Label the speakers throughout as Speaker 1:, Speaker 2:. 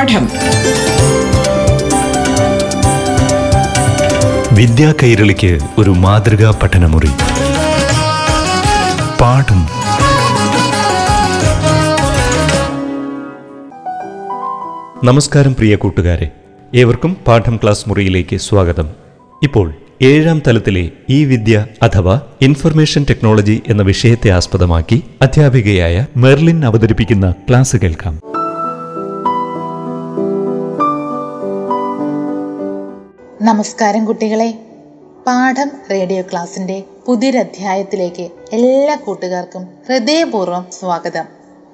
Speaker 1: പാഠം.
Speaker 2: വിദ്യാ കൈരളിക്ക് ഒരു മാതൃകാ പഠനമുറി. പാഠം. നമസ്കാരം പ്രിയ കൂട്ടുകാരെ. ഏവർക്കും പാഠം ക്ലാസ് മുറിയിലേക്ക് സ്വാഗതം. ഇപ്പോൾ ഏഴാം തലത്തിലെ ഈ വിദ്യ അഥവാ ഇൻഫർമേഷൻ ടെക്നോളജി എന്ന വിഷയത്തെ ആസ്പദമാക്കി അധ്യാപികയായ മെർലിൻ അവതരിപ്പിക്കുന്ന ക്ലാസ് കേൾക്കാം.
Speaker 3: നമസ്കാരം കുട്ടികളെ. പാഠം റേഡിയോ ക്ലാസിന്റെ പുതിയൊരധ്യായത്തിലേക്ക് എല്ലാ കൂട്ടുകാർക്കും ഹൃദയപൂർവം സ്വാഗതം.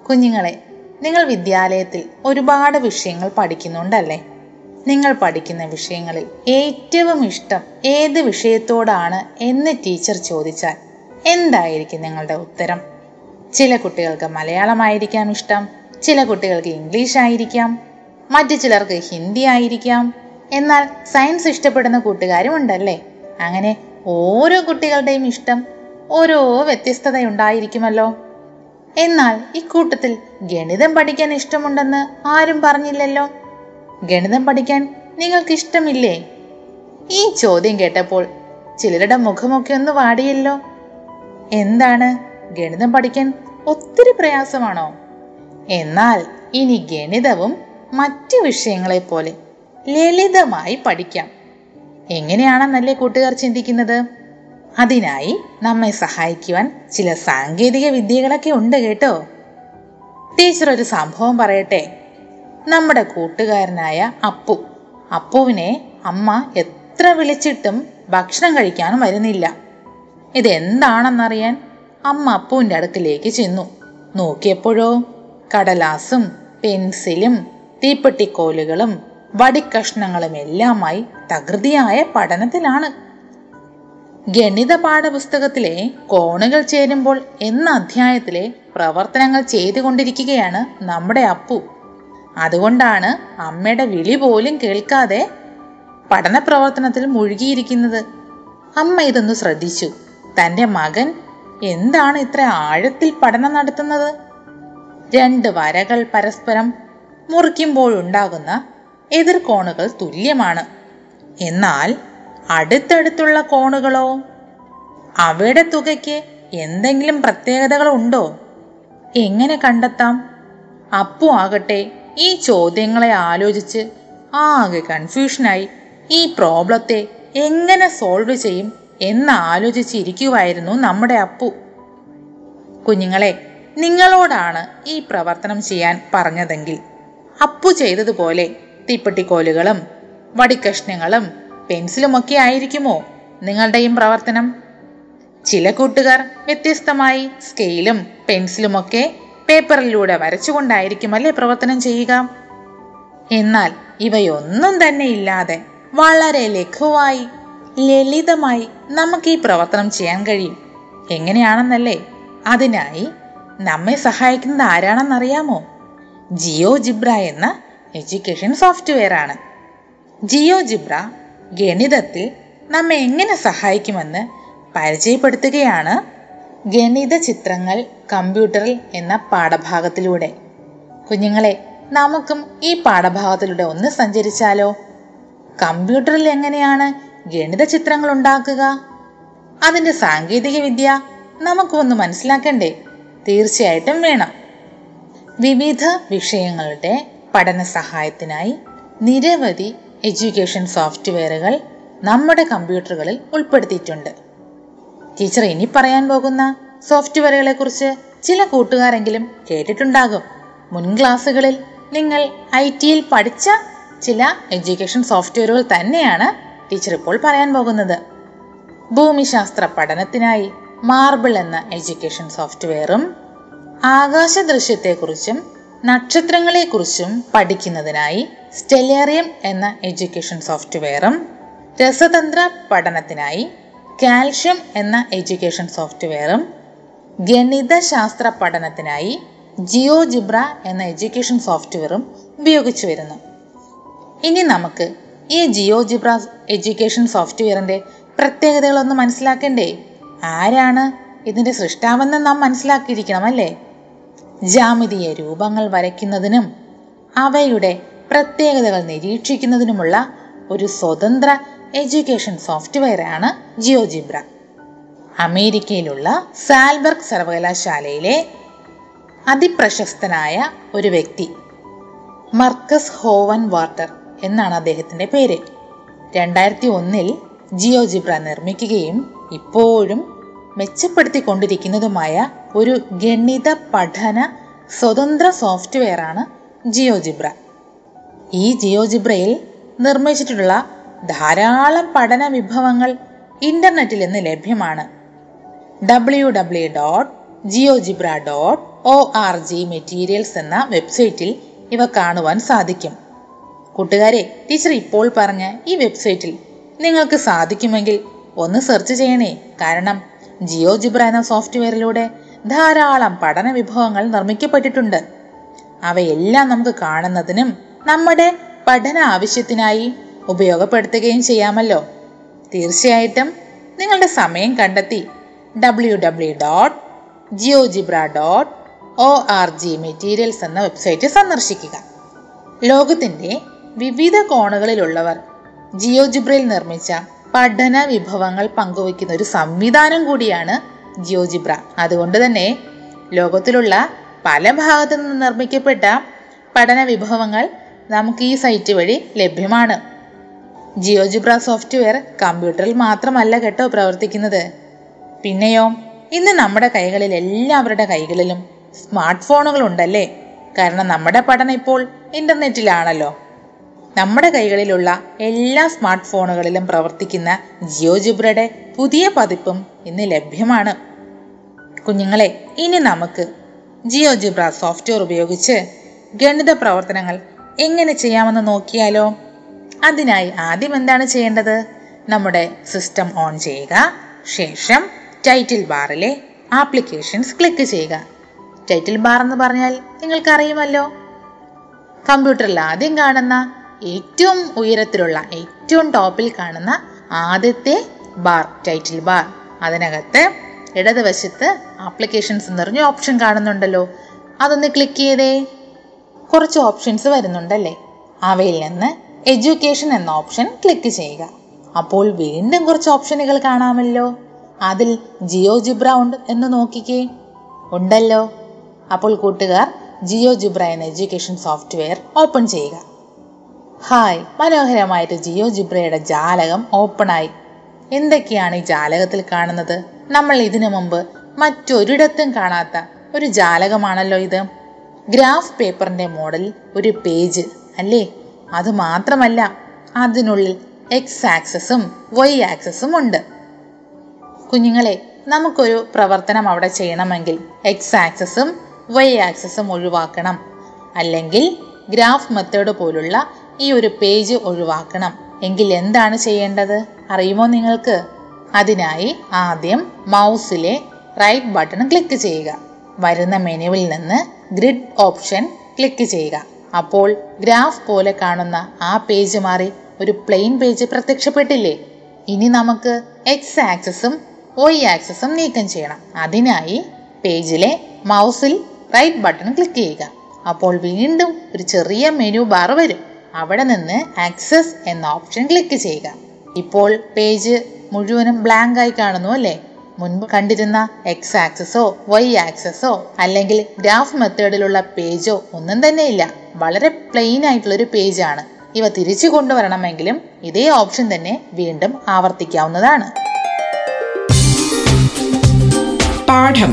Speaker 3: കുഞ്ഞുങ്ങളെ നിങ്ങൾ വിദ്യാലയത്തിൽ ഒരുപാട് വിഷയങ്ങൾ പഠിക്കുന്നുണ്ടല്ലേ? നിങ്ങൾ പഠിക്കുന്ന വിഷയങ്ങളിൽ ഏറ്റവും ഇഷ്ടം ഏത് വിഷയത്തോടാണ് എന്ന് ടീച്ചർ ചോദിച്ചാൽ എന്തായിരിക്കും നിങ്ങളുടെ ഉത്തരം? ചില കുട്ടികൾക്ക് മലയാളമായിരിക്കാം ഇഷ്ടം ചില കുട്ടികൾക്ക് ഇംഗ്ലീഷ് ആയിരിക്കാം മറ്റു ചിലർക്ക് ഹിന്ദി ആയിരിക്കാം എന്നാൽ സയൻസ് ഇഷ്ടപ്പെടുന്ന കൂട്ടുകാരും ഉണ്ടല്ലേ? അങ്ങനെ ഓരോ കുട്ടികളുടെയും ഇഷ്ടം ഓരോ വ്യത്യസ്തത ഉണ്ടായിരിക്കുമല്ലോ എന്നാൽ ഇക്കൂട്ടത്തിൽ ഗണിതം പഠിക്കാൻ ഇഷ്ടമുണ്ടെന്ന് ആരും പറഞ്ഞില്ലല്ലോ? ഗണിതം പഠിക്കാൻ നിങ്ങൾക്ക് ഇഷ്ടമില്ലേ ഈ ചോദ്യം കേട്ടപ്പോൾ ചിലരുടെ മുഖമൊക്കെ ഒന്ന് വാടിയല്ലോ. എന്താണ്? ഗണിതം പഠിക്കാൻ ഒത്തിരി പ്രയാസമാണോ? എന്നാൽ ഇനി ഗണിതവും മറ്റു വിഷയങ്ങളെ പോലെ ലളിതമായി പഠിക്കാം. എങ്ങനെയാണെന്നല്ലേ കൂട്ടുകാർ ചിന്തിക്കുന്നത്? അതിനായി നമ്മെ സഹായിക്കുവാൻ ചില സാങ്കേതിക വിദ്യകളൊക്കെ ഉണ്ട് കേട്ടോ. ടീച്ചർ ഒരു സംഭവം പറയട്ടെ. നമ്മുടെ കൂട്ടുകാരനായ അപ്പു. അപ്പുവിനെ അമ്മ എത്ര വിളിച്ചിട്ടും ഭക്ഷണം കഴിക്കാനും വരുന്നില്ല. ഇതെന്താണെന്നറിയാൻ അമ്മ അപ്പുവിന്റെ അടുക്കിലേക്ക് ചെന്നു. നോക്കിയപ്പോഴോ കടലാസും പെൻസിലും തീപ്പെട്ടിക്കോലുകളും വടിക്കഷ്ണങ്ങളും എല്ലാമായി തകൃതിയായ പഠനത്തിലാണ്. ഗണിത പാഠപുസ്തകത്തിലെ കോണുകൾ ചേരുമ്പോൾ എന്ന അധ്യായത്തിലെ പ്രവർത്തനങ്ങൾ ചെയ്തുകൊണ്ടിരിക്കുകയാണ് നമ്മുടെ അപ്പു. അതുകൊണ്ടാണ് അമ്മയുടെ വിളി പോലും കേൾക്കാതെ പഠന പ്രവർത്തനത്തിൽ മുഴുകിയിരിക്കുന്നത്. അമ്മ ഇതൊന്ന് ശ്രദ്ധിച്ചു. തന്റെ മകൻ എന്താണ് ഇത്ര ആഴത്തിൽ പഠനം നടത്തുന്നത്? രണ്ട് വരകൾ പരസ്പരം മുറിക്കുമ്പോഴുണ്ടാകുന്ന എതിർകോണുകൾ തുല്യമാണ്. എന്നാൽ അടുത്തടുത്തുള്ള കോണുകളോ? അവയുടെ തുകയ്ക്ക് എന്തെങ്കിലും പ്രത്യേകതകൾ ഉണ്ടോ? എങ്ങനെ കണ്ടെത്താം? അപ്പു ആകട്ടെ ഈ ചോദ്യങ്ങളെ ആലോചിച്ച് ആകെ കൺഫ്യൂഷനായി ഈ പ്രോബ്ലത്തെ എങ്ങനെ സോൾവ് ചെയ്യും എന്ന് ആലോചിച്ചിരിക്കുമായിരുന്നു നമ്മുടെ അപ്പു. കുഞ്ഞുങ്ങളെ നിങ്ങളോടാണ് ഈ പ്രവർത്തനം ചെയ്യാൻ പറഞ്ഞതെങ്കിൽ അപ്പു ചെയ്തതുപോലെ തീപ്പെട്ടിക്കോലുകളും വടിക്കഷ്ണങ്ങളും പെൻസിലുമൊക്കെ ആയിരിക്കുമോ നിങ്ങളുടെയും പ്രവർത്തനം? ചില കൂട്ടുകാർ വ്യത്യസ്തമായി സ്കെയിലും പെൻസിലുമൊക്കെ പേപ്പറിലൂടെ വരച്ചുകൊണ്ടായിരിക്കുമല്ലേ പ്രവർത്തനം ചെയ്യുക? എന്നാൽ ഇവയൊന്നും തന്നെ ഇല്ലാതെ വളരെ ലഘുവായി ലളിതമായി നമുക്ക് ഈ പ്രവർത്തനം ചെയ്യാൻ കഴിയും. എങ്ങനെയാണെന്നല്ലേ? അതിനായി നമ്മെ സഹായിക്കുന്നത് ആരാണെന്നറിയാമോ? ജിയോ ജിബ്ര എന്ന എഡ്യൂക്കേഷൻ സോഫ്റ്റ്വെയർ ആണ്. ജിയോ ജിബ്ര ഗണിതത്തിൽ നമ്മെ എങ്ങനെ സഹായിക്കുമെന്ന് പരിചയപ്പെടുത്തുകയാണ് ഗണിത ചിത്രങ്ങൾ കമ്പ്യൂട്ടറിൽ എന്ന പാഠഭാഗത്തിലൂടെ. കുഞ്ഞുങ്ങളെ നമുക്കും ഈ പാഠഭാഗത്തിലൂടെ ഒന്ന് സഞ്ചരിച്ചാലോ? കമ്പ്യൂട്ടറിൽ എങ്ങനെയാണ് ഗണിത ചിത്രങ്ങൾ ഉണ്ടാക്കുക? അതിന്റെ സാങ്കേതിക വിദ്യ നമുക്കൊന്ന് മനസ്സിലാക്കണ്ടേ? തീർച്ചയായിട്ടും വേണം. വിവിധ വിഷയങ്ങളുടെ പഠന സഹായത്തിനായി നിരവധി എഡ്യൂക്കേഷൻ സോഫ്റ്റ്വെയറുകൾ നമ്മുടെ കമ്പ്യൂട്ടറുകളിൽ ഉൾപ്പെടുത്തിയിട്ടുണ്ട്. ടീച്ചർ ഇനി പറയാൻ പോകുന്ന സോഫ്റ്റ്വെയറുകളെ കുറിച്ച് ചില കൂട്ടുകാരെങ്കിലും കേട്ടിട്ടുണ്ടാകും. മുൻ ക്ലാസ്സുകളിൽ നിങ്ങൾ ഐ ടിയിൽ പഠിച്ച ചില എഡ്യൂക്കേഷൻ സോഫ്റ്റ്വെയറുകൾ തന്നെയാണ് ടീച്ചർ ഇപ്പോൾ പറയാൻ പോകുന്നത്. ഭൂമിശാസ്ത്ര പഠനത്തിനായി മാർബിൾ എന്ന എഡ്യൂക്കേഷൻ സോഫ്റ്റ്വെയറും ആകാശ ദൃശ്യത്തെക്കുറിച്ചും നക്ഷത്രങ്ങളെക്കുറിച്ചും പഠിക്കുന്നതിനായി സ്റ്റെലേറിയം എന്ന എഡ്യൂക്കേഷൻ സോഫ്റ്റ്വെയറും രസതന്ത്ര പഠനത്തിനായി കാൽഷ്യം എന്ന എഡ്യൂക്കേഷൻ സോഫ്റ്റ്വെയറും ഗണിതശാസ്ത്ര പഠനത്തിനായി ജിയോ ജിബ്ര എന്ന എഡ്യൂക്കേഷൻ സോഫ്റ്റ്വെയറും ഉപയോഗിച്ചു വരുന്നു. ഇനി നമുക്ക് ഈ ജിയോ ജിബ്ര എഡ്യൂക്കേഷൻ സോഫ്റ്റ്വെയറിന്റെ പ്രത്യേകതകളൊന്ന് മനസ്സിലാക്കണ്ടേ? ആരാണ് ഇതിന്റെ സൃഷ്ടാവെന്ന് നാം മനസ്സിലാക്കിയിരിക്കണം അല്ലേ? ജാമിതീയ രൂപങ്ങൾ വരയ്ക്കുന്നതിനും അവയുടെ പ്രത്യേകതകൾ നിരീക്ഷിക്കുന്നതിനുമുള്ള ഒരു സ്വതന്ത്ര എഡ്യൂക്കേഷൻ സോഫ്റ്റ്വെയറാണ് ജിയോജിബ്ര. അമേരിക്കയിലുള്ള സാൽബർഗ് സർവകലാശാലയിലെ അതിപ്രശസ്തനായ ഒരു വ്യക്തി മർക്കസ് ഹോവൻ വാർട്ടർ എന്നാണ് അദ്ദേഹത്തിന്റെ പേര്. രണ്ടായിരത്തി ഒന്നിൽ ജിയോജിബ്ര നിർമ്മിക്കുകയും ഇപ്പോഴും മെച്ചപ്പെടുത്തിക്കൊണ്ടിരിക്കുന്നതുമായ ഒരു ഗണിത പഠന സ്വതന്ത്ര സോഫ്റ്റ്വെയറാണ് ജിയോജിബ്ര. ഈ ജിയോജിബ്രയിൽ നിർമ്മിച്ചിട്ടുള്ള ധാരാളം പഠന വിഭവങ്ങൾ ഇന്റർനെറ്റിൽ നിന്ന് ലഭ്യമാണ്. W W dot GeoGebra dot O R G materials എന്ന വെബ്സൈറ്റിൽ ഇവ കാണുവാൻ സാധിക്കും. കൂട്ടുകാരെ ടീച്ചർ ഇപ്പോൾ പറഞ്ഞ ഈ വെബ്സൈറ്റിൽ നിങ്ങൾക്ക് സാധിക്കുമെങ്കിൽ ഒന്ന് സെർച്ച് ചെയ്യണേ. കാരണം ജിയോജിബ്ര എന്ന സോഫ്റ്റ്വെയറിലൂടെ ധാരാളം പഠന വിഭവങ്ങൾ നിർമ്മിക്കപ്പെട്ടിട്ടുണ്ട്. അവയെല്ലാം നമുക്ക് കാണുന്നതിനും നമ്മുടെ പഠന ആവശ്യത്തിനായി ഉപയോഗപ്പെടുത്തുകയും ചെയ്യാമല്ലോ. തീർച്ചയായിട്ടും നിങ്ങളുടെ സമയം കണ്ടെത്തി W W dot GeoGebra dot O R G materials എന്ന വെബ്സൈറ്റ് സന്ദർശിക്കുക. ലോകത്തിന്റെ വിവിധ കോണുകളിലുള്ളവർ ജിയോജിബ്രയിൽ നിർമ്മിച്ച പഠന വിഭവങ്ങൾ പങ്കുവയ്ക്കുന്ന ഒരു സംവിധാനം കൂടിയാണ് ജിയോജിബ്ര. അതുകൊണ്ട് തന്നെ ലോകത്തിലുള്ള പല ഭാഗത്തു നിന്ന് നിർമ്മിക്കപ്പെട്ട പഠന വിഭവങ്ങൾ നമുക്ക് ഈ സൈറ്റ് വഴി ലഭ്യമാണ്. ജിയോജിബ്ര സോഫ്റ്റ്വെയർ കമ്പ്യൂട്ടറിൽ മാത്രമല്ല കേട്ടോ പ്രവർത്തിക്കുന്നത്. പിന്നെയോ ഇന്ന് നമ്മുടെ കൈകളിൽ എല്ലാവരുടെ കൈകളിലും സ്മാർട്ട് ഫോണുകൾ ഉണ്ടല്ലേ? കാരണം നമ്മുടെ പഠനം ഇപ്പോൾ ഇന്റർനെറ്റിലാണല്ലോ. നമ്മുടെ കൈകളിലുള്ള എല്ലാ സ്മാർട്ട് ഫോണുകളിലും പ്രവർത്തിക്കുന്ന ജിയോ ജിയോജിബ്രയുടെ പുതിയ പതിപ്പും ഇന്ന് ലഭ്യമാണ്. കുഞ്ഞുങ്ങളെ ഇനി നമുക്ക് ജിയോ ജിയോജിബ്ര സോഫ്റ്റ്വെയർ ഉപയോഗിച്ച് ഗണിത പ്രവർത്തനങ്ങൾ എങ്ങനെ ചെയ്യാമെന്ന് നോക്കിയാലോ? അതിനായി ആദ്യം എന്താണ് ചെയ്യേണ്ടത്? നമ്മുടെ സിസ്റ്റം ഓൺ ചെയ്യുക ശേഷം ടൈറ്റിൽ ബാറിലെ ആപ്ലിക്കേഷൻസ് ക്ലിക്ക് ചെയ്യുക. ടൈറ്റിൽ ബാർ എന്ന് പറഞ്ഞാൽ നിങ്ങൾക്കറിയുമല്ലോ. കമ്പ്യൂട്ടറിൽ ആദ്യം കാണുന്ന ഏറ്റവും ഉയരത്തിലുള്ള ഏറ്റവും ടോപ്പിൽ കാണുന്ന ആദ്യത്തെ ബാർ ടൈറ്റിൽ ബാർ. അതിനകത്ത് ഇടതുവശത്ത് ആപ്ലിക്കേഷൻസ് എന്ന് പറഞ്ഞ ഓപ്ഷൻ കാണുന്നുണ്ടല്ലോ. അതൊന്ന് ക്ലിക്ക് ചെയ്തേ കുറച്ച് ഓപ്ഷൻസ് വരുന്നുണ്ടല്ലേ? അവയിൽ നിന്ന് എഡ്യൂക്കേഷൻ എന്ന ഓപ്ഷൻ ക്ലിക്ക് ചെയ്യുക. അപ്പോൾ വീണ്ടും കുറച്ച് ഓപ്ഷനുകൾ കാണാമല്ലോ. അതിൽ ജിയോ ജിബ്ര ഉണ്ട് എന്ന് നോക്കിക്കേ. ഉണ്ടല്ലോ. അപ്പോൾ കൂട്ടുകാർ ജിയോ ജിബ്ര എന്ന എഡ്യൂക്കേഷൻ സോഫ്റ്റ്വെയർ ഓപ്പൺ ചെയ്യുക. ഹായ് മനോഹരമായിട്ട് ജിയോ ജിബ്രയുടെ ജാലകം ഓപ്പണായി. എന്തൊക്കെയാണ് ഈ ജാലകത്തിൽ കാണുന്നത്? നമ്മൾ ഇതിനു മുമ്പ് മറ്റൊരിടത്തും കാണാത്ത ഒരു ജാലകമാണല്ലോ ഇത്. ഗ്രാഫ് പേപ്പറിന്റെ മോഡൽ ഒരു പേജ് അല്ലേ? അത് മാത്രമല്ല അതിനുള്ളിൽ എക്സ് ആക്സസും വൈ ആക്സസും ഉണ്ട്. കുഞ്ഞുങ്ങളെ നമുക്കൊരു പ്രവർത്തനം അവിടെ ചെയ്യണമെങ്കിൽ എക്സ് ആക്സസും വൈ ആക്സസും ഒഴിവാക്കണം. അല്ലെങ്കിൽ ഗ്രാഫ് മെത്തേഡ് പോലുള്ള ഈ ഒരു പേജ് ഒഴിവാക്കണം. എങ്കിൽ എന്താണ് ചെയ്യേണ്ടത്? അറിയുമോ നിങ്ങൾക്ക്? അതിനായി ആദ്യം മൗസിലെ റൈറ്റ് ബട്ടൺ ക്ലിക്ക് ചെയ്യുക. വരുന്ന മെനുവിൽ നിന്ന് ഗ്രിഡ് ഓപ്ഷൻ ക്ലിക്ക് ചെയ്യുക. അപ്പോൾ ഗ്രാഫ് പോലെ കാണുന്ന ആ പേജ് മാറി ഒരു പ്ലെയിൻ പേജ് പ്രത്യക്ഷപ്പെട്ടില്ലേ? ഇനി നമുക്ക് എക്സ് ആക്സസും വൈ ആക്സസും നീക്കം ചെയ്യണം. അതിനായി പേജിലെ മൗസിൽ റൈറ്റ് ബട്ടൺ ക്ലിക്ക് ചെയ്യുക. അപ്പോൾ വീണ്ടും ഒരു ചെറിയ മെനു ബാർ വരും. അവിടെ നിന്ന് ആക്സസ് എന്ന ഓപ്ഷൻ ക്ലിക്ക് ചെയ്യുക. ഇപ്പോൾ പേജ് മുഴുവനും ബ്ലാങ്ക് ആയി കാണുന്നു അല്ലേ? മുൻപ് കണ്ടിരുന്ന എക്സ് ആക്സസോ വൈ ആക്സസോ അല്ലെങ്കിൽ ഗ്രാഫ് മെത്തേഡിലുള്ള പേജോ ഒന്നും തന്നെ ഇല്ല. വളരെ പ്ലെയിൻ ആയിട്ടുള്ള ഒരു പേജാണ് ഇവ തിരിച്ചു കൊണ്ടുവരണമെങ്കിലും ഇതേ ഓപ്ഷൻ തന്നെ വീണ്ടും ആവർത്തിക്കാവുന്നതാണ്.
Speaker 1: പാഠം.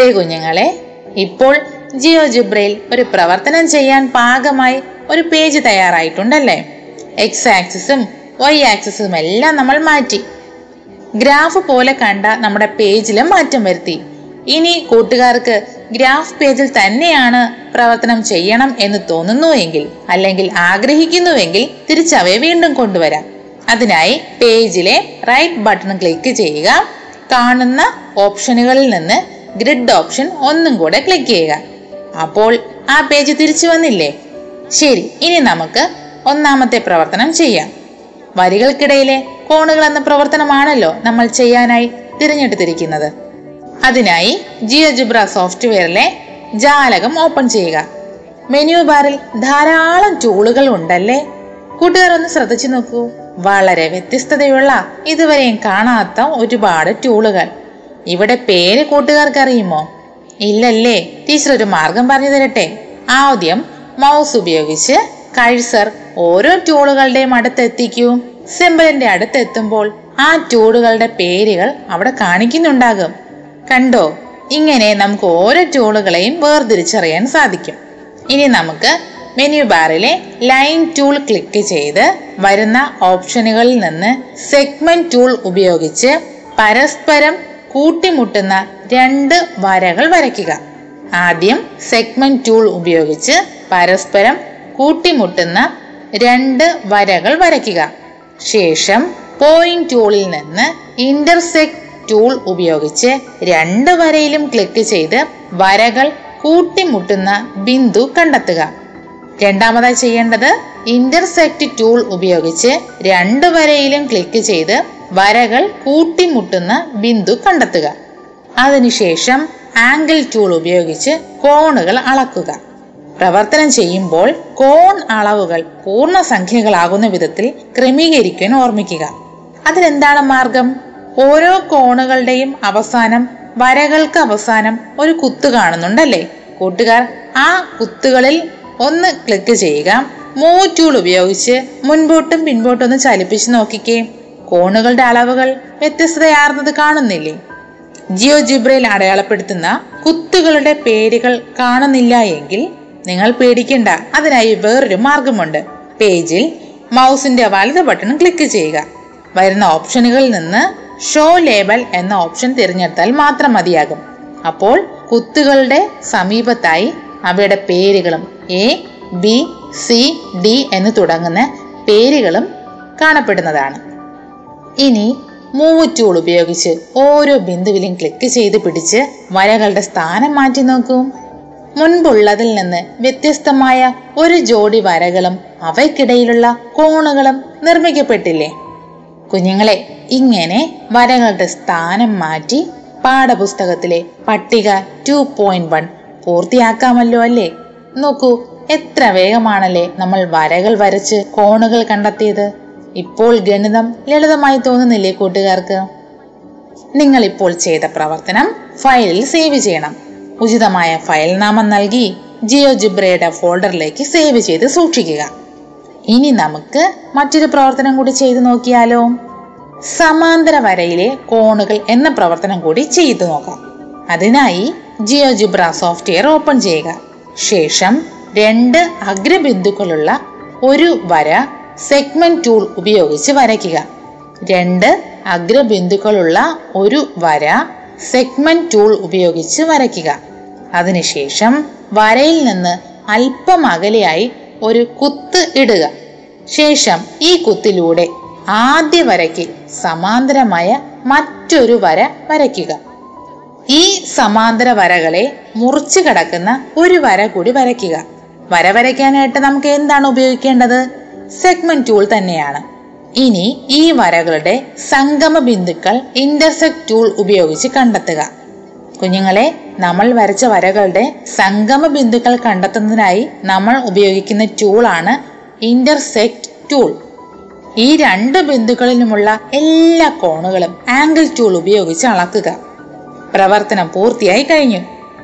Speaker 3: പ്രിയ കുഞ്ഞുങ്ങളെ ഇപ്പോൾ ജിയോ ജിബ്രയിൽ ഒരു പ്രവർത്തനം ചെയ്യാൻ പാകമായി ഒരു പേജ് തയ്യാറായിട്ടുണ്ടല്ലേ? എക്സ് ആക്സിസും വൈ ആക്സിസും എല്ലാം നമ്മൾ മാറ്റി. ഗ്രാഫ് പോലെ കണ്ട നമ്മുടെ പേജിലും മാറ്റം വരുത്തി. ഇനി കൂട്ടുകാർക്ക് ഗ്രാഫ് പേജിൽ തന്നെയാണ് പ്രവർത്തനം ചെയ്യണം എന്ന് തോന്നുന്നുവെങ്കിൽ അല്ലെങ്കിൽ ആഗ്രഹിക്കുന്നുവെങ്കിൽ തിരിച്ചവയെ വീണ്ടും കൊണ്ടുവരാം. അതിനായി പേജിലെ റൈറ്റ് ബട്ടൺ ക്ലിക്ക് ചെയ്യുക. കാണുന്ന ഓപ്ഷനുകളിൽ നിന്ന് ഗ്രിഡ് ഓപ്ഷൻ ഒന്നും കൂടെ ക്ലിക്ക് ചെയ്യുക. അപ്പോൾ ആ പേജ് തിരിച്ചു വന്നില്ലേ? ശരി ഇനി നമുക്ക് ഒന്നാമത്തെ പ്രവർത്തനം ചെയ്യാം. വരികൾക്കിടയിലെ കോണുകൾ എന്ന പ്രവർത്തനമാണല്ലോ നമ്മൾ ചെയ്യാനായി തിരഞ്ഞെടുത്തിരിക്കുന്നത്. അതിനായി ജിയോജിബ്ര സോഫ്റ്റ്വെയറിലെ ജാലകം ഓപ്പൺ ചെയ്യുക. മെനു ബാറിൽ ധാരാളം ടൂളുകൾ ഉണ്ടല്ലേ? കൂട്ടുകാർ ഒന്ന് ശ്രദ്ധിച്ചു നോക്കൂ. വളരെ വ്യത്യസ്തതയുള്ള ഇതുവരെയും കാണാത്ത ഒരുപാട് ടൂളുകൾ ഇവിടെ പേര് കൂട്ടുകാർക്ക് അറിയുമോ ഇല്ലല്ലേ. ടീച്ചർ ഒരു മാർഗം പറഞ്ഞു തരട്ടെ. ആദ്യം മൗസ് ഉപയോഗിച്ച് കഴ്സർ ഓരോ ടൂളുകളുടെയും അടുത്തെത്തിക്കൂ സിമ്പിളിന്റെ അടുത്തെത്തുമ്പോൾ ആ ടൂളുകളുടെ പേരുകൾ അവിടെ കാണിക്കുന്നുണ്ടാകും. കണ്ടോ? ഇങ്ങനെ നമുക്ക് ഓരോ ടൂളുകളെയും വേർതിരിച്ചറിയാൻ സാധിക്കും. ഇനി നമുക്ക് മെനു ബാറിലെ ലൈൻ ടൂൾ ക്ലിക്ക് ചെയ്ത് വരുന്ന ഓപ്ഷനുകളിൽ നിന്ന് സെഗ്മെന്റ് ടൂൾ ഉപയോഗിച്ച് പരസ്പരം കൂട്ടിമുട്ടുന്ന രണ്ട് വരകൾ വരയ്ക്കുക. ആദ്യം സെഗ്മെന്റ് ടൂൾ ഉപയോഗിച്ച് പരസ്പരം കൂട്ടിമുട്ടുന്ന രണ്ട് വരകൾ വരയ്ക്കുക. ശേഷം പോയിന്റ് ടൂളിൽ നിന്ന് ഇന്റർസെക്ട് ടൂൾ ഉപയോഗിച്ച് രണ്ട് വരയിലും ക്ലിക്ക് ചെയ്ത് വരകൾ കൂട്ടിമുട്ടുന്ന ബിന്ദു കണ്ടെത്തുക. രണ്ടാമതായി ചെയ്യേണ്ടത് ഇന്റർസെക്ട് ടൂൾ ഉപയോഗിച്ച് രണ്ട് വരയിലും ക്ലിക്ക് ചെയ്ത് വരകൾ കൂട്ടിമുട്ടുന്ന ബിന്ദു കണ്ടെത്തുക. അതിനുശേഷം ആംഗിൾ ടൂൾ ഉപയോഗിച്ച് കോണുകൾ അളക്കുക. പ്രവർത്തനം ചെയ്യുമ്പോൾ കോൺ അളവുകൾ പൂർണസംഖ്യകളാകുന്ന വിധത്തിൽ ക്രമീകരിക്കാൻ ഓർമ്മിക്കുക. അതിനെന്താണ് മാർഗം? ഓരോ കോണുകളുടെയും അവസാനം വരകൾക്ക് അവസാനം ഒരു കുത്ത് കാണുന്നുണ്ടല്ലേ? കൂട്ടുകാർ ആ കുത്തുകളിൽ ഒന്ന് ക്ലിക്ക് ചെയ്യുക. മൂ ടൂൾ ഉപയോഗിച്ച് മുൻപോട്ടും പിൻപോട്ടും ഒന്ന് ചലിപ്പിച്ച് നോക്കിക്കേ. കോണുകളുടെ അളവുകൾ വ്യത്യസ്തതയാർന്നത് കാണുന്നില്ലേ? ജിയോ ജിബ്രയിൽ അടയാളപ്പെടുത്തുന്ന കുത്തുകളുടെ പേരുകൾ കാണുന്നില്ല എങ്കിൽ നിങ്ങൾ പേടിക്കണ്ട. അതിനായി വേറൊരു മാർഗമുണ്ട്. പേജിൽ മൗസിന്റെ വലത് ബട്ടൺ ക്ലിക്ക് ചെയ്യുക. വരുന്ന ഓപ്ഷനുകളിൽ നിന്ന് ഷോ ലേബൽ എന്ന ഓപ്ഷൻ തിരഞ്ഞെടുത്താൽ മാത്രം മതിയാകും. അപ്പോൾ കുത്തുകളുടെ സമീപത്തായി അവയുടെ പേരുകളും എ ബി സി ഡി എന്ന് തുടങ്ങുന്ന പേരുകളും കാണപ്പെടുന്നതാണ്. ഇനി മൂവ് ടൂൾ ഉപയോഗിച്ച് ഓരോ ബിന്ദുവിലും ക്ലിക്ക് ചെയ്ത് പിടിച്ച് വരകളുടെ സ്ഥാനം മാറ്റി നോക്കൂ. മുൻപുള്ളതിൽ നിന്ന് വ്യത്യസ്തമായ ഒരു ജോഡി വരകളും അവയ്ക്കിടയിലുള്ള കോണുകളും നിർമ്മിക്കപ്പെട്ടില്ലേ? കുഞ്ഞുങ്ങളെ ഇങ്ങനെ വരകളുടെ സ്ഥാനം മാറ്റി പാഠപുസ്തകത്തിലെ പട്ടിക ടു പോയിന്റ് വൺ പൂർത്തിയാക്കാമല്ലോ അല്ലേ? നോക്കൂ എത്ര വേഗമാണല്ലേ നമ്മൾ വരകൾ വരച്ച് കോണുകൾ കണ്ടെത്തിയത്? ഇപ്പോൾ ഗണിതം ലളിതമായി തോന്നുന്നില്ലേ കൂട്ടുകാർക്ക്? നിങ്ങൾ ഇപ്പോൾ ചെയ്ത പ്രവർത്തനം ഫയലിൽ സേവ് ചെയ്യണം. ഉചിതമായ ഫയൽ നാമം നൽകി ജിയോ ജിബ്രയുടെ ഫോൾഡറിലേക്ക് സേവ് ചെയ്ത് സൂക്ഷിക്കുക. ഇനി നമുക്ക് മറ്റൊരു പ്രവർത്തനം കൂടി ചെയ്തു നോക്കിയാലോ. സമാന്തര വരയിലെ കോണുകൾ എന്ന പ്രവർത്തനം കൂടി ചെയ്തു നോക്കാം. അതിനായി ജിയോ ജിബ്ര സോഫ്റ്റ്വെയർ ഓപ്പൺ ചെയ്യുക. ശേഷം രണ്ട് അഗ്രബിന്ദുക്കളുള്ള ഒരു വര സെഗ്മെന്റ് ടൂൾ ഉപയോഗിച്ച് വരയ്ക്കുക. രണ്ട് അഗ്രബിന്ദുക്കളുള്ള ഒരു വര സെഗ്മെന്റ് ടൂൾ ഉപയോഗിച്ച് വരയ്ക്കുക. അതിനുശേഷം വരയിൽ നിന്ന് അല്പം അകലെയായി ഒരു കുത്ത് ഇടുക. ശേഷം ഈ കുത്തിലൂടെ ആദ്യ വരയ്ക്ക് സമാന്തരമായ മറ്റൊരു വര വരയ്ക്കുക. ഈ സമാന്തര വരകളെ മുറിച്ചു കടക്കുന്ന ഒരു വര കൂടി വരയ്ക്കുക. വര വരയ്ക്കാനായിട്ട് നമുക്ക് എന്താണ് ഉപയോഗിക്കേണ്ടത്? സെഗ്മെന്റ് ടൂൾ തന്നെയാണ്. ഇനി ഈ വരകളുടെ സംഗമ ബിന്ദുക്കൾ ഇന്റർസെക്ട് ടൂൾ ഉപയോഗിച്ച് കണ്ടെത്തുക. കുഞ്ഞുങ്ങളെ നമ്മൾ വരച്ച വരകളുടെ സംഗമ ബിന്ദുക്കൾ കണ്ടെത്തുന്നതിനായി നമ്മൾ ഉപയോഗിക്കുന്ന ടൂളാണ് ഇന്റർസെക്ട് ടൂൾ ഈ രണ്ട് ബിന്ദുക്കളിലുമുള്ള എല്ലാ കോണുകളും ആംഗിൾ ടൂൾ ഉപയോഗിച്ച് അളക്കുക. പ്രവർത്തനം പൂർത്തിയായി കഴിഞ്ഞു.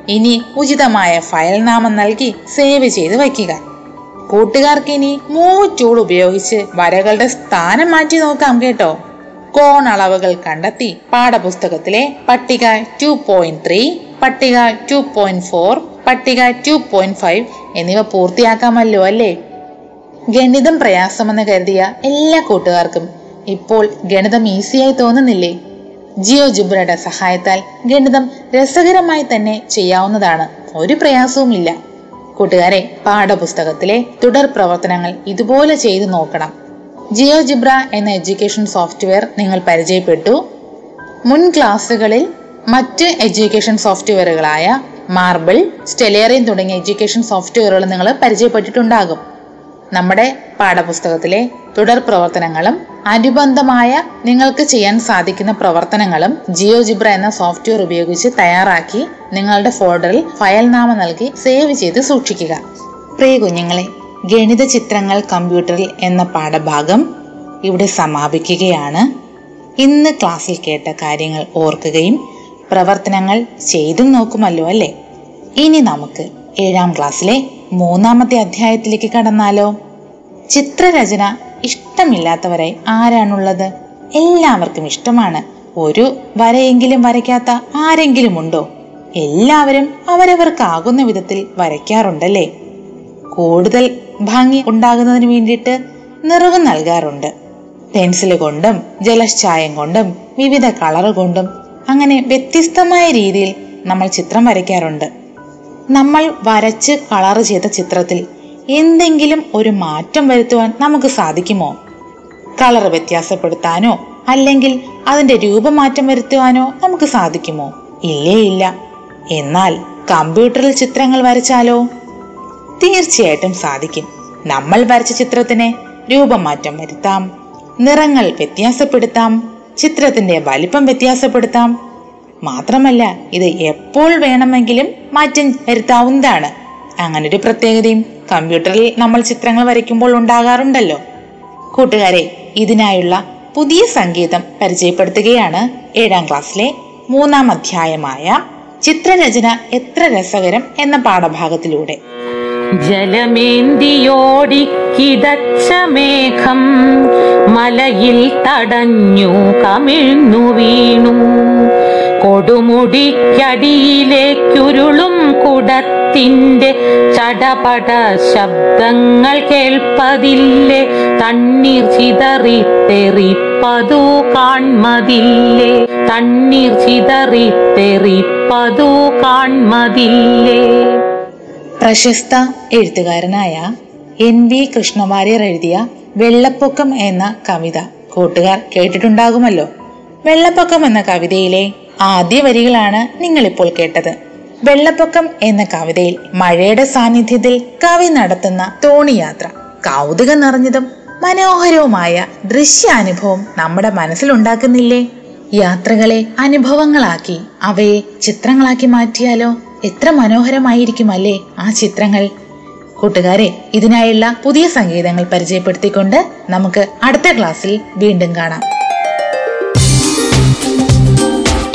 Speaker 3: ഇനി ഉചിതമായ ഫയൽ നാമം നൽകി സേവ് ചെയ്ത് വയ്ക്കുക. കൂട്ടുകാർക്ക് ഇനി മൂച്ചൂൾ ഉപയോഗിച്ച് വരകളുടെ സ്ഥാനം മാറ്റി നോക്കാം കേട്ടോ. കോൺ അളവുകൾ കണ്ടെത്തി പാഠപുസ്തകത്തിലെ പട്ടിക ടു പോയിന്റ് ത്രീ പട്ടിക ടു പോയിന്റ് ഫോർ പട്ടിക ടു പോയിന്റ് ഫൈവ് എന്നിവ പൂർത്തിയാക്കാമല്ലോ അല്ലേ? ഗണിതം പ്രയാസമെന്ന് കരുതിയ എല്ലാ കൂട്ടുകാർക്കും ഇപ്പോൾ ഗണിതം ഈസിയായി തോന്നുന്നില്ലേ? ജിയോ ജുബ്രയുടെ സഹായത്താൽ ഗണിതം രസകരമായി തന്നെ ചെയ്യാവുന്നതാണ്. ഒരു പ്രയാസവുമില്ല. കൂട്ടുകാരെ പാഠപുസ്തകത്തിലെ തുടർ പ്രവർത്തനങ്ങൾ ഇതുപോലെ ചെയ്തു നോക്കണം. ജിയോ ജിബ്ര എന്ന എഡ്യൂക്കേഷൻ സോഫ്റ്റ്വെയർ നിങ്ങൾ പരിചയപ്പെട്ടു. മുൻ ക്ലാസ്സുകളിൽ മറ്റ് എഡ്യൂക്കേഷൻ സോഫ്റ്റ്വെയറുകളായ മാർബിൾ സ്റ്റെലേറിയൻ തുടങ്ങിയ എഡ്യൂക്കേഷൻ സോഫ്റ്റ്വെയറുകൾ നിങ്ങൾ പരിചയപ്പെട്ടിട്ടുണ്ടാകും. നമ്മുടെ പാഠപുസ്തകത്തിലെ തുടർ പ്രവർത്തനങ്ങളും അനുബന്ധമായ നിങ്ങൾക്ക് ചെയ്യാൻ സാധിക്കുന്ന പ്രവർത്തനങ്ങളും ജിയോ ജിബ്ര എന്ന സോഫ്റ്റ്വെയർ ഉപയോഗിച്ച് തയ്യാറാക്കി നിങ്ങളുടെ ഫോൾഡറിൽ ഫയൽ നാമം നൽകി സേവ് ചെയ്ത് സൂക്ഷിക്കുക. പ്രിയ കുഞ്ഞുങ്ങളെ ഗണിത ചിത്രങ്ങൾ കമ്പ്യൂട്ടറിൽ എന്ന പാഠഭാഗം ഇവിടെ സമാപിക്കുകയാണ്. ഇന്ന് ക്ലാസ്സിൽ കേട്ട കാര്യങ്ങൾ ഓർക്കുകയും പ്രവർത്തനങ്ങൾ ചെയ്തും നോക്കുമല്ലോ അല്ലേ? ഇനി നമുക്ക് ഏഴാം ക്ലാസ്സിലെ മൂന്നാമത്തെ അധ്യായത്തിലേക്ക് കടന്നാലോ? ചിത്രരചന ഇഷ്ടമില്ലാത്തവരായി ആരാണുള്ളത്? എല്ലാവർക്കും ഇഷ്ടമാണ്. ഒരു വരയെങ്കിലും വരയ്ക്കാത്ത ആരെങ്കിലും ഉണ്ടോ എല്ലാവരും അവരവർക്കാകുന്ന വിധത്തിൽ വരയ്ക്കാറുണ്ടല്ലേ? കൂടുതൽ ഭംഗി ഉണ്ടാകുന്നതിന് വേണ്ടിയിട്ട് നിറവ് നൽകാറുണ്ട്. പെൻസിൽ കൊണ്ടും ജലശ്ചായം കൊണ്ടും വിവിധ കളർ കൊണ്ടും അങ്ങനെ വ്യത്യസ്തമായ രീതിയിൽ നമ്മൾ ചിത്രം വരയ്ക്കാറുണ്ട്. നമ്മൾ വരച്ച് കളർ ചെയ്ത ചിത്രത്തിൽ എന്തെങ്കിലും ഒരു മാറ്റം വരുത്തുവാൻ നമുക്ക് സാധിക്കുമോ? കളർ വ്യത്യാസപ്പെടുത്താനോ അല്ലെങ്കിൽ അതിന്റെ രൂപമാറ്റം വരുത്തുവാനോ നമുക്ക് സാധിക്കുമോ? ഇല്ലേ ഇല്ല. എന്നാൽ കമ്പ്യൂട്ടറിൽ ചിത്രങ്ങൾ വരച്ചാലോ? തീർച്ചയായിട്ടും സാധിക്കും. നമ്മൾ വരച്ച ചിത്രത്തിന് രൂപമാറ്റം വരുത്താം നിറങ്ങൾ വ്യത്യാസപ്പെടുത്താം ചിത്രത്തിന്റെ വലിപ്പം വ്യത്യാസപ്പെടുത്താം മാത്രമല്ല ഇത് എപ്പോൾ വേണമെങ്കിലും മാറ്റം വരുത്താവുന്നതാണ്. അങ്ങനൊരു പ്രത്യേകതയും കമ്പ്യൂട്ടറിൽ നമ്മൾ ചിത്രങ്ങൾ വരയ്ക്കുമ്പോൾ ഉണ്ടാകാറുണ്ടല്ലോ. കൂട്ടുകാരെ ഇതിനായുള്ള പുതിയ സംഗീതം പരിചയപ്പെടുത്തുകയാണ് ഏഴാം ക്ലാസ്സിലെ മൂന്നാം അധ്യായമായ ചിത്രരചന എത്ര രസകരം എന്ന പാഠഭാഗത്തിലൂടെ.
Speaker 4: ജലമേന്തിയോടിക്കിതച്ച മേഘം മലയിൽ തടഞ്ഞു കമിഴ്ന്നു വീണു. കൊടുമുടിക്കടിയിലേക്കുരുളും കുടത്തിന്റെ ചടപട ശബ്ദങ്ങൾ കേൾപ്പതില്ലേ? തണ്ണീർ ചിതറിത്തെറിപ്പതു കാൺമതില്ലേ? തണ്ണീർ ചിതറിത്തെറിപ്പതു കാൺമതില്ലേ?
Speaker 3: പ്രശസ്ത എഴുത്തുകാരനായ എൻ വി കൃഷ്ണവാര്യർ എഴുതിയ വെള്ളപ്പൊക്കം എന്ന കവിത. കൂട്ടുകാർ കേട്ടിട്ടുണ്ടാകുമല്ലോ. വെള്ളപ്പൊക്കം എന്ന കവിതയിലെ ആദ്യ വരികളാണ് നിങ്ങളിപ്പോൾ കേട്ടത്. വെള്ളപ്പൊക്കം എന്ന കവിതയിൽ മഴയുടെ സാന്നിധ്യത്തിൽ കവി നടത്തുന്ന തോണിയാത്ര കൗതുകം നിറഞ്ഞതും മനോഹരവുമായ ദൃശ്യാനുഭവം നമ്മുടെ മനസ്സിലുണ്ടാക്കുന്നില്ലേ? യാത്രകളെ അനുഭവങ്ങളാക്കി അവയെ ചിത്രങ്ങളാക്കി മാറ്റിയാലോ? എത്ര മനോഹരമായിരിക്കും അല്ലേ ആ ചിത്രങ്ങൾ? കൂട്ടുകാരെ ഇതിനായുള്ള പുതിയ സംഗീതങ്ങൾ പരിചയപ്പെടുത്തിക്കൊണ്ട് നമുക്ക് അടുത്ത ക്ലാസ്സിൽ വീണ്ടും കാണാം.